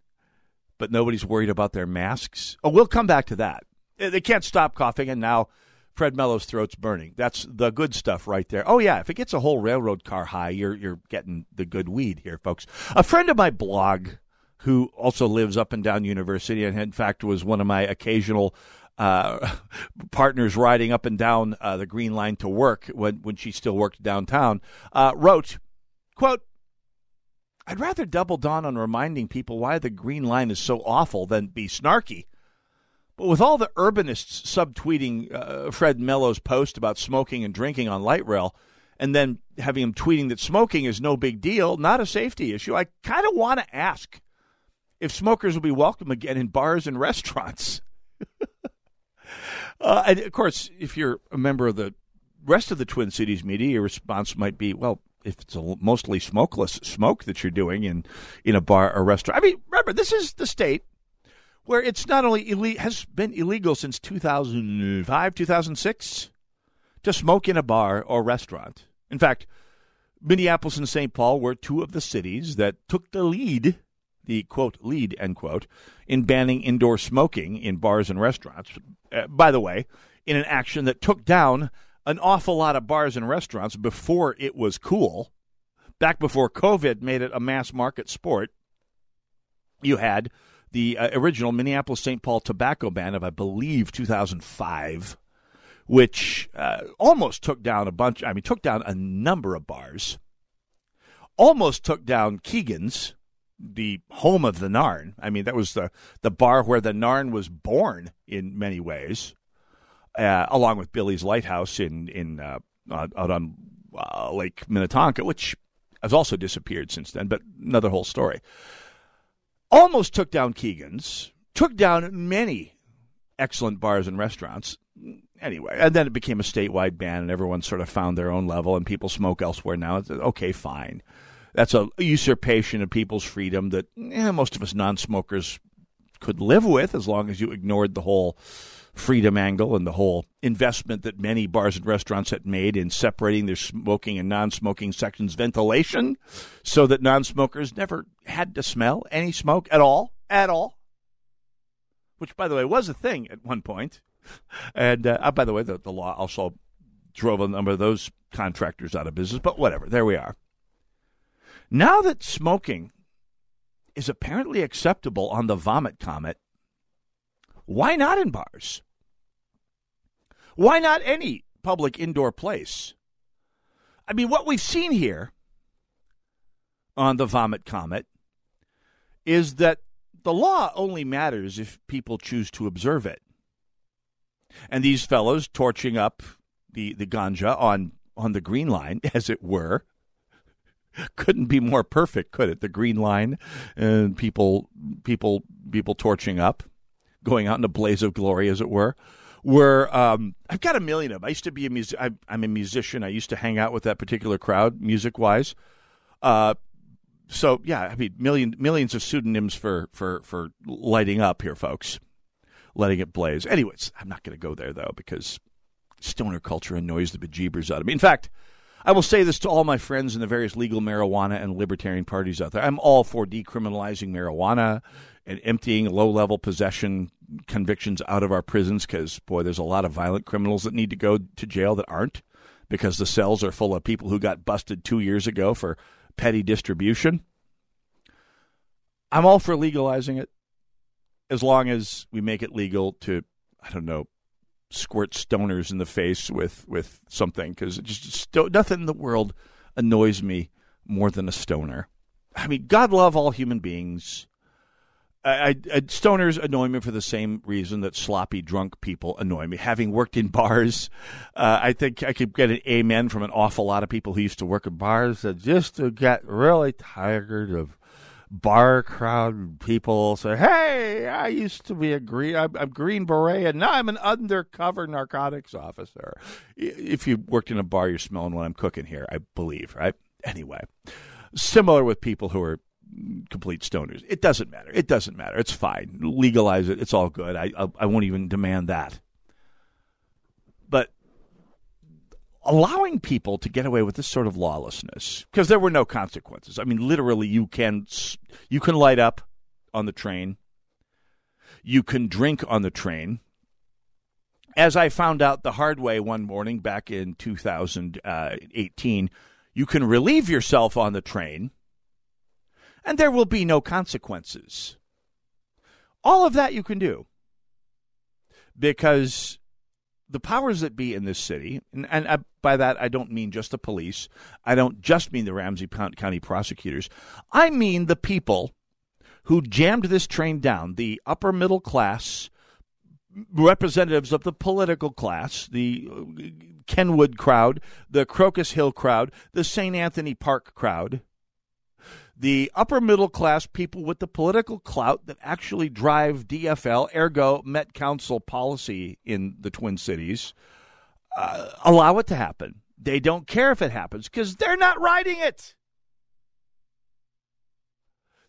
but nobody's worried about their masks. Oh, we'll come back to that. They can't stop coughing, and now Fred Melo's throat's burning. That's the good stuff right there. Oh yeah, if it gets a whole railroad car high, you're you're getting the good weed here, folks. A friend of my blog, who also lives up and down University, and in fact was one of my occasional uh, [LAUGHS] partners riding up and down uh, the Green Line to work when when she still worked downtown, uh, wrote, "quote I'd rather double down on reminding people why the Green Line is so awful than be snarky. But with all the urbanists subtweeting uh, Fred Melo's post about smoking and drinking on light rail, and then having him tweeting that smoking is no big deal, not a safety issue, I kind of want to ask if smokers will be welcome again in bars and restaurants. [LAUGHS] uh, and of course, if you're a member of the rest of the Twin Cities media, your response might be, well, if it's a mostly smokeless smoke that you're doing in in a bar or restaurant. I mean, remember this is the state where it's not only ille- has been illegal since 2005, 2006 to smoke in a bar or restaurant. In fact, Minneapolis and St. Paul were two of the cities that took the lead, the quote lead end quote, in banning indoor smoking in bars and restaurants. Uh, by the way, in an action that took down an awful lot of bars and restaurants before it was cool. Back before COVID made it a mass market sport, you had the uh, original Minneapolis St. Paul tobacco ban of, I believe, 2005, which uh, almost took down a bunch, I mean, took down a number of bars, almost took down Keegan's, the home of the Narn. I mean, that was the, the bar where the Narn was born in many ways uh, along with Billy's Lighthouse in in uh, out on uh, Lake Minnetonka, which has also disappeared since then. But another whole story. Almost took down Keegan's, took down many excellent bars and restaurants. Anyway, and then it became a statewide ban, and everyone sort of found their own level, and people smoke elsewhere now. It's, okay, fine. That's a usurpation of people's freedom that eh, most of us non-smokers could live with, as long as you ignored the whole freedom angle and the whole investment that many bars and restaurants had made in separating their smoking and non-smoking sections ventilation so that non-smokers never had to smell any smoke at all at all which by the way was a thing at one point. and uh, by the way the, the law also drove a number of those contractors out of business, but whatever. There we are. Now that smoking is apparently acceptable on the vomit comet, why not in bars? Why not any public indoor place? I mean, what we've seen here on the vomit comet is that the law only matters if people choose to observe it. And these fellows torching up the, the ganja on, on the green line, [LAUGHS] as it were, couldn't be more perfect, could it? The green line and people people people torching up, going out in a blaze of glory, as it were. Where um, I've got a million of them. I used to be a music. I'm a musician. I used to hang out with that particular crowd, music wise. Uh, so yeah, I mean, million millions of pseudonyms for for for lighting up here, folks, letting it blaze. Anyways, I'm not going to go there though because stoner culture annoys the bejeebers out of me. In fact, I will say this to all my friends in the various legal marijuana and libertarian parties out there. I'm all for decriminalizing marijuana and emptying low level possession convictions out of our prisons because, boy, there's a lot of violent criminals that need to go to jail that aren't because the cells are full of people who got busted two years ago for petty distribution. I'm all for legalizing it as long as we make it legal to, I don't know, squirt stoners in the face with with something because just nothing in the world annoys me more than a stoner. I mean, God love all human beings. I, I, stoners annoy me for the same reason that sloppy drunk people annoy me. Having worked in bars, uh, I think I could get an amen from an awful lot of people who used to work in bars that just to get really tired of bar crowd people say, "Hey, I used to be a green, I'm, I'm Green Beret, and now I'm an undercover narcotics officer." If you worked in a bar, you're smelling what I'm cooking here, I believe, right? Anyway, similar with people who are complete stoners. It doesn't matter. It doesn't matter. It's fine. Legalize it. It's all good. I I, I won't even demand that. But allowing people to get away with this sort of lawlessness because there were no consequences. I mean, literally, you can you can light up on the train, you can drink on the train. As I found out the hard way one morning back in 2018, uh, you can relieve yourself on the train, and there will be no consequences. All of that you can do because the powers that be in this city, and, and I, by that I don't mean just the police, I don't just mean the Ramsey County prosecutors, I mean the people who jammed this train down, the upper middle class representatives of the political class, the uh, Kenwood crowd, the Crocus Hill crowd, the St. Anthony Park crowd the upper middle class people with the political clout that actually drive DFL, ergo Met Council policy in the Twin Cities, uh, allow it to happen. They don't care if it happens because they're not riding it.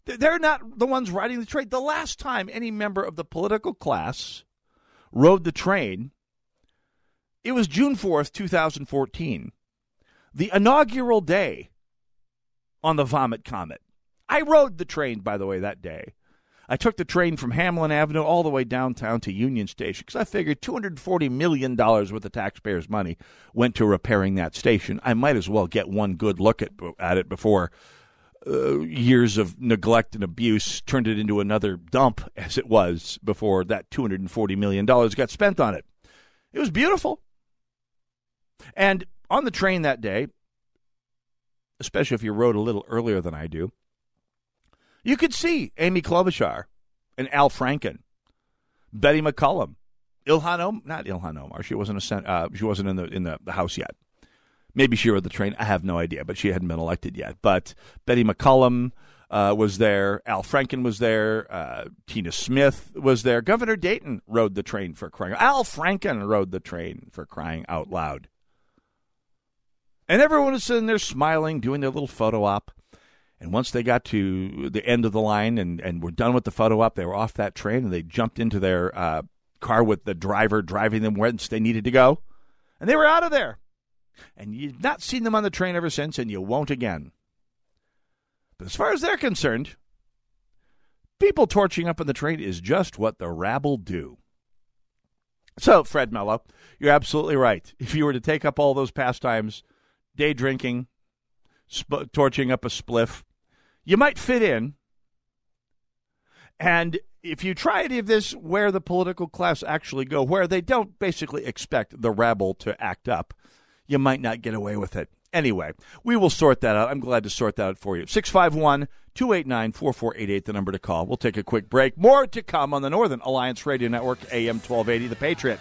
They're not the ones riding the train. The last time any member of the political class rode the train, it was June 4th, 2014, the inaugural day on the Vomit Comet. I rode the train, by the way, that day. I took the train from Hamline Avenue all the way downtown to Union Station because I figured $240 million worth of taxpayers' money went to repairing that station. I might as well get one good look at, at it before uh, years of neglect and abuse turned it into another dump [LAUGHS] as it was before that $240 million got spent on it. It was beautiful. And on the train that day, especially if you rode a little earlier than I do, you could see Amy Klobuchar and Al Franken, Betty McCollum, Ilhan Omar, not Ilhan Omar. She wasn't a uh, she wasn't in the in the, the House yet. Maybe she rode the train. I have no idea, but she hadn't been elected yet. But Betty McCollum uh, was there. Al Franken was there. Uh, Tina Smith was there. Governor Dayton rode the train for crying. Al Franken rode the train for crying out loud. And everyone was sitting there smiling, doing their little photo op. And once they got to the end of the line and, and were done with the photo op, they were off that train and they jumped into their uh, car with the driver driving them where they needed to go. And they were out of there. And you've not seen them on the train ever since, and you won't again. But as far as they're concerned, people torching up on the train is just what the rabble do. So, Fred Melo, you're absolutely right. If you were to take up all those pastimes, day drinking, sp- torching up a spliff, you might fit in. And if you try any of this where the political class actually go, where they don't basically expect the rabble to act up, you might not get away with it. Anyway, we will sort that out. I'm glad to sort that out for you. 651 289 4488, the number to call. We'll take a quick break. More to come on the Northern Alliance Radio Network, AM 1280, The Patriot.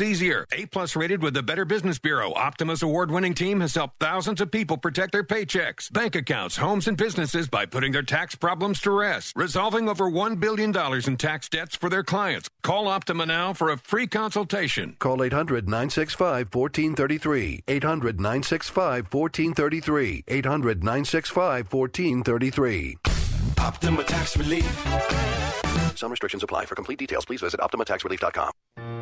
easier. A plus rated with the Better Business Bureau, Optima's award winning team has helped thousands of people protect their paychecks, bank accounts, homes, and businesses by putting their tax problems to rest, resolving over $1 billion in tax debts for their clients. Call Optima now for a free consultation. Call 800 965 1433. 800 965 1433. 800 965 1433. Optima Tax Relief. Some restrictions apply. For complete details, please visit OptimaTaxRelief.com.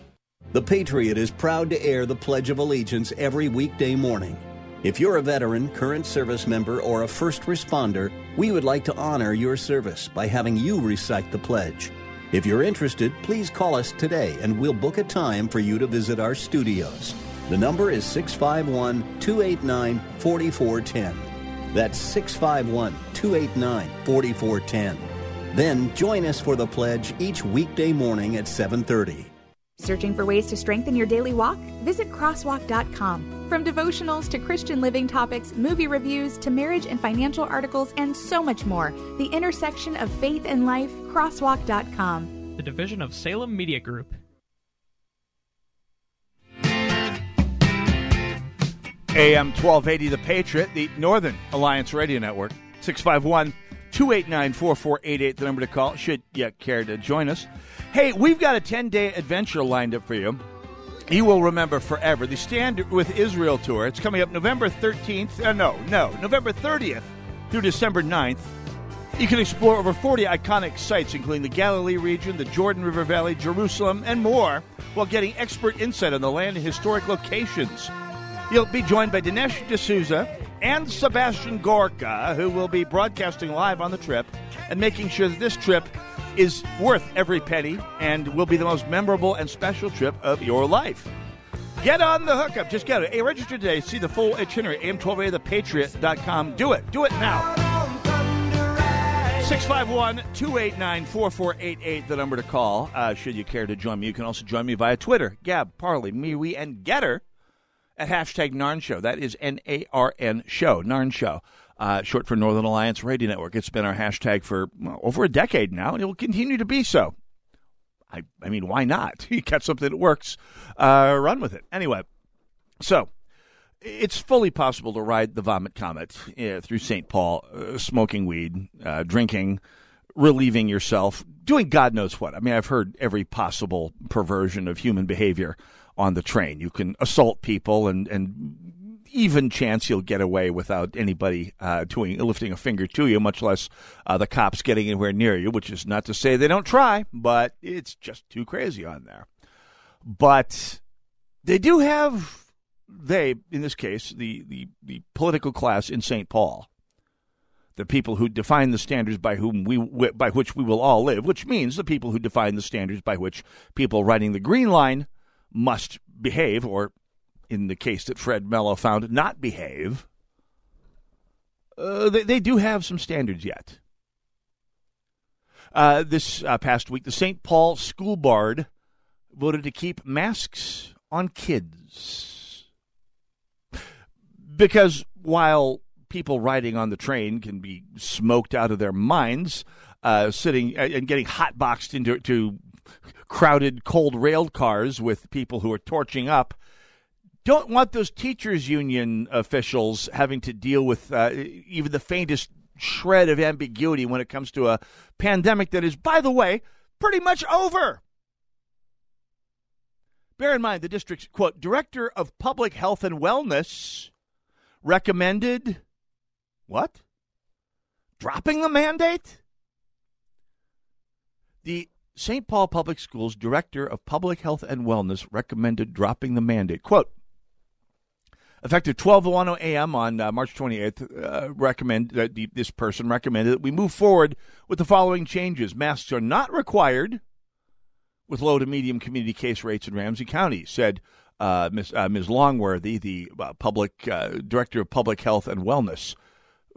The Patriot is proud to air the Pledge of Allegiance every weekday morning. If you're a veteran, current service member, or a first responder, we would like to honor your service by having you recite the pledge. If you're interested, please call us today and we'll book a time for you to visit our studios. The number is 651 289 4410. That's 651 289 4410. Then join us for the pledge each weekday morning at 730. Searching for ways to strengthen your daily walk? Visit crosswalk.com. From devotionals to Christian living topics, movie reviews to marriage and financial articles, and so much more, the intersection of faith and life, crosswalk.com. The division of Salem Media Group. AM 1280 The Patriot, the Northern Alliance Radio Network. 651 289 4488, the number to call, should you care to join us. Hey, we've got a 10 day adventure lined up for you. You will remember forever the Stand with Israel tour. It's coming up November 13th. Uh, no, no, November 30th through December 9th. You can explore over 40 iconic sites, including the Galilee region, the Jordan River Valley, Jerusalem, and more, while getting expert insight on the land and historic locations. You'll be joined by Dinesh D'Souza and Sebastian Gorka, who will be broadcasting live on the trip and making sure that this trip is worth every penny and will be the most memorable and special trip of your life. Get on the hookup. Just get it. Hey, register today. See the full itinerary. AM12A, Do it. Do it now. 651 289 4488, the number to call, uh, should you care to join me. You can also join me via Twitter, Gab, Parler, MeWe, and Gettr at hashtag Narn Show. That is N A R N Show, Narn Show, uh, short for Northern Alliance Radio Network. It's been our hashtag for well, over a decade now, and it will continue to be so. I, I mean, why not? [LAUGHS] You got something that works, uh, run with it. Anyway, so it's fully possible to ride the vomit comet uh, through St. Paul, uh, smoking weed, uh, drinking, relieving yourself, doing God knows what. I mean, I've heard every possible perversion of human behavior on the train. You can assault people and, and even chance you'll get away without anybody uh, doing lifting a finger to you, much less uh, the cops getting anywhere near you. Which is not to say they don't try, but it's just too crazy on there. But they do have they, in this case, the the, the political class in St. Paul, the people who define the standards by whom we by which we will all live, which means the people who define the standards by which people riding the green line must behave, or in the case that Fred Melo found, not behave, uh, they, they, do have some standards yet. Uh, this uh, past week, the St. Paul School Board voted to keep masks on kids. Because while people riding on the train can be smoked out of their minds, uh, sitting uh, and getting hotboxed into crowded, cold rail cars with people who are torching up, don't want those teachers union officials having to deal with uh, even the faintest shred of ambiguity when it comes to a pandemic that is, by the way, pretty much over. Bear in mind, the district's, quote, director of public health and wellness recommended what? Dropping the mandate? The St. Paul Public Schools director of public health and wellness recommended dropping the mandate. Quote, Effective 12:01 a.m. on uh, March 28th, uh, recommend uh, the, this person recommended that we move forward with the following changes: masks are not required with low to medium community case rates in Ramsey County," said uh, Ms. Uh, Ms. Longworthy, the uh, public director of public health and wellness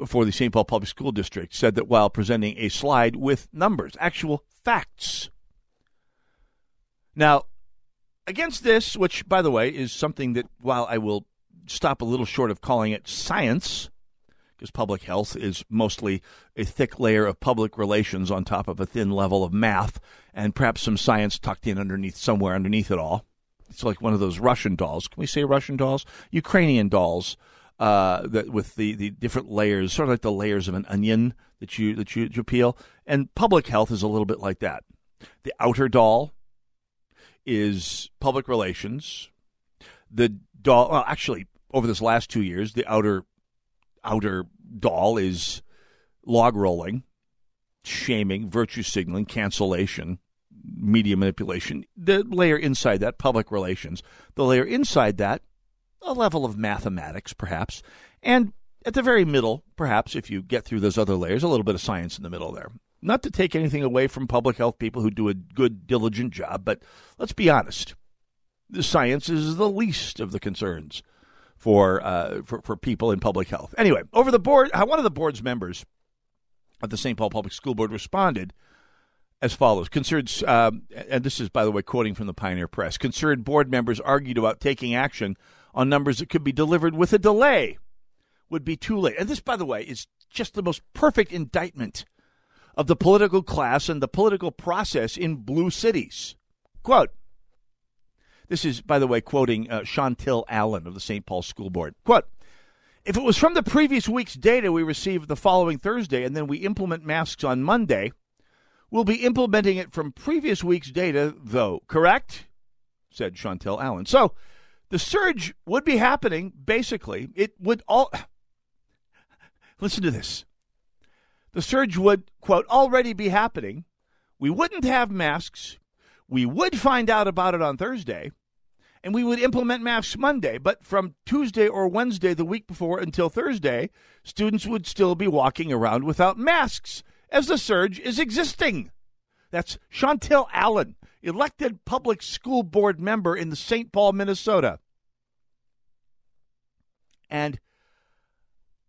for the St. Paul Public School District, said that while presenting a slide with numbers, actual facts. Now, against this, which by the way is something that while I will stop a little short of calling it science, because public health is mostly a thick layer of public relations on top of a thin level of math, and perhaps some science tucked in underneath somewhere underneath it all. It's like one of those Russian dolls. Can we say Russian dolls? Ukrainian dolls uh, that with the, the different layers, sort of like the layers of an onion that you that you, you peel. And public health is a little bit like that. The outer doll is public relations. The doll, well, actually, over this last two years, the outer outer doll is log rolling, shaming, virtue signaling, cancellation, media manipulation. The layer inside that, public relations. The layer inside that, a level of mathematics, perhaps. And at the very middle, perhaps, if you get through those other layers, a little bit of science in the middle there. Not to take anything away from public health people who do a good, diligent job, but let's be honest. The science is the least of the concerns for, uh, for for people in public health. Anyway, over the board, one of the board's members of the St. Paul Public School Board responded as follows: Concerned, um, and this is by the way quoting from the Pioneer Press. Concerned board members argued about taking action on numbers that could be delivered with a delay would be too late. And this, by the way, is just the most perfect indictment of the political class and the political process in blue cities. Quote this is, by the way, quoting uh, Chauntyll Allen of the St. Paul School Board. Quote, if it was from the previous week's data we received the following Thursday and then we implement masks on Monday, we'll be implementing it from previous week's data, though, correct? said Chauntyll Allen. So the surge would be happening, basically. It would all. [SIGHS] Listen to this. The surge would, quote, already be happening. We wouldn't have masks. We would find out about it on Thursday, and we would implement masks Monday. But from Tuesday or Wednesday, the week before, until Thursday, students would still be walking around without masks as the surge is existing. That's Chauntyll Allen, elected public school board member in the St. Paul, Minnesota. And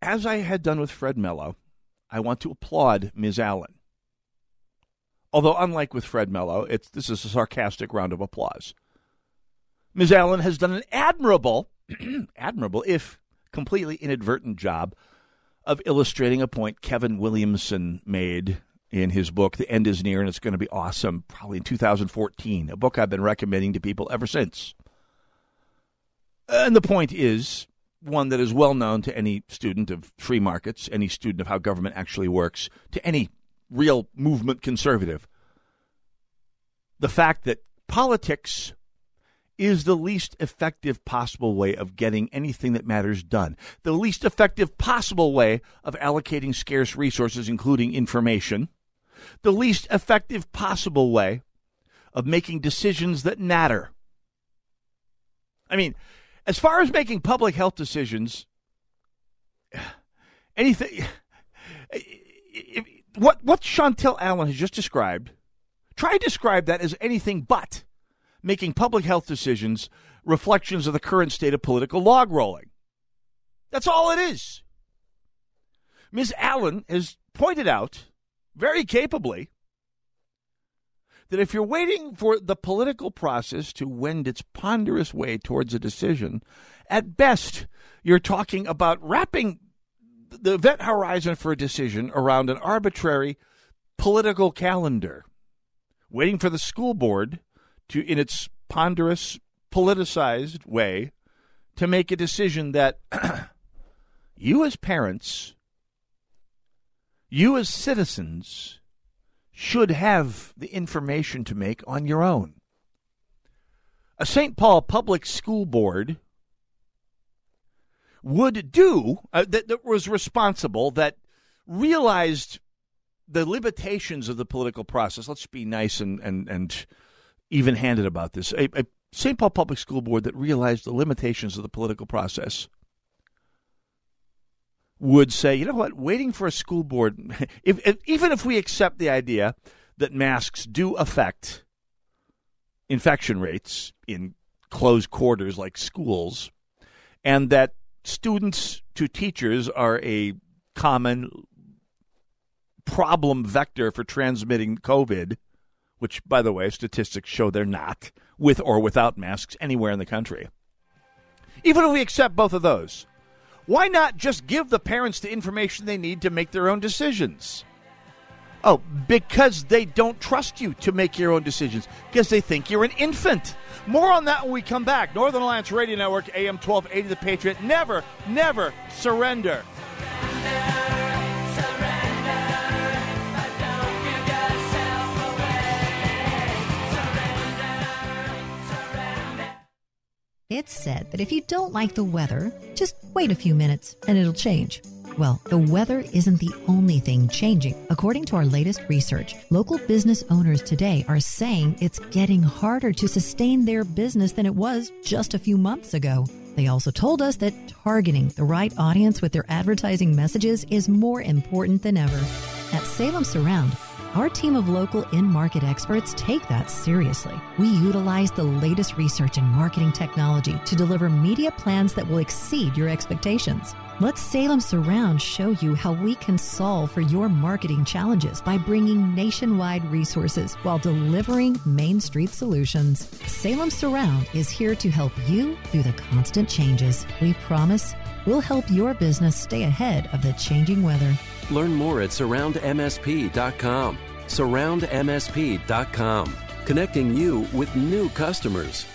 as I had done with Fred Melo, I want to applaud Ms. Allen. Although, unlike with Fred Melo, it's, this is a sarcastic round of applause. Ms. Allen has done an admirable, [CLEARS THROAT] admirable, if completely inadvertent job of illustrating a point Kevin Williamson made in his book, The End is Near and It's Going to Be Awesome, probably in 2014, a book I've been recommending to people ever since. And the point is one that is well known to any student of free markets, any student of how government actually works, to any real movement conservative. The fact that politics is the least effective possible way of getting anything that matters done. The least effective possible way of allocating scarce resources, including information. The least effective possible way of making decisions that matter. I mean, as far as making public health decisions, anything. What what Chauntyll Allen has just described, try to describe that as anything but making public health decisions reflections of the current state of political log rolling. That's all it is. Ms. Allen has pointed out very capably that if you're waiting for the political process to wend its ponderous way towards a decision, at best, you're talking about wrapping the event horizon for a decision around an arbitrary political calendar, waiting for the school board to, in its ponderous, politicized way, to make a decision that [CLEARS THROAT] you as parents, you as citizens, should have the information to make on your own. A St. Paul Public School Board would do, uh, that, that was responsible, that realized the limitations of the political process. Let's be nice and, and, and even handed about this. A, a St. Paul Public School Board that realized the limitations of the political process would say, you know what, waiting for a school board, [LAUGHS] if, if, even if we accept the idea that masks do affect infection rates in closed quarters like schools, and that students to teachers are a common problem vector for transmitting COVID, which, by the way, statistics show they're not, with or without masks anywhere in the country. Even if we accept both of those, why not just give the parents the information they need to make their own decisions? Oh, because they don't trust you to make your own decisions, because they think you're an infant. More on that when we come back. Northern Alliance Radio Network, AM 1280 The Patriot. Never, never surrender. It's said that if you don't like the weather, just wait a few minutes and it'll change. Well, the weather isn't the only thing changing. According to our latest research, local business owners today are saying it's getting harder to sustain their business than it was just a few months ago. They also told us that targeting the right audience with their advertising messages is more important than ever. At Salem Surround, our team of local in market experts take that seriously. We utilize the latest research and marketing technology to deliver media plans that will exceed your expectations. Let Salem Surround show you how we can solve for your marketing challenges by bringing nationwide resources while delivering Main Street solutions. Salem Surround is here to help you through the constant changes. We promise we'll help your business stay ahead of the changing weather. Learn more at surroundmsp.com. Surroundmsp.com, connecting you with new customers.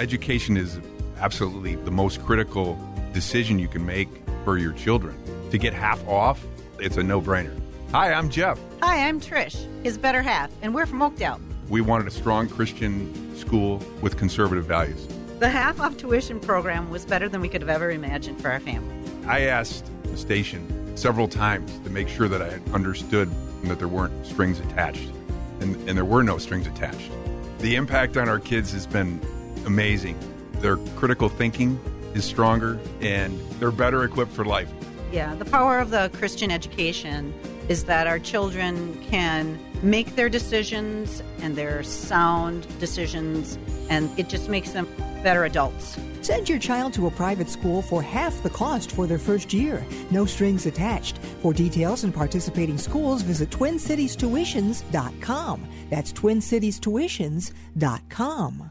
Education is absolutely the most critical decision you can make for your children. To get half off, it's a no brainer. Hi, I'm Jeff. Hi, I'm Trish, his better half, and we're from Oakdale. We wanted a strong Christian school with conservative values. The half off tuition program was better than we could have ever imagined for our family. I asked the station several times to make sure that I understood that there weren't strings attached, and, and there were no strings attached. The impact on our kids has been amazing. Their critical thinking is stronger, and they're better equipped for life. Yeah, the power of the Christian education is that our children can make their decisions and their sound decisions, and it just makes them better adults. Send your child to a private school for half the cost for their first year. No strings attached. For details and participating schools, visit TwinCitiesTuitions.com. That's TwinCitiesTuitions.com.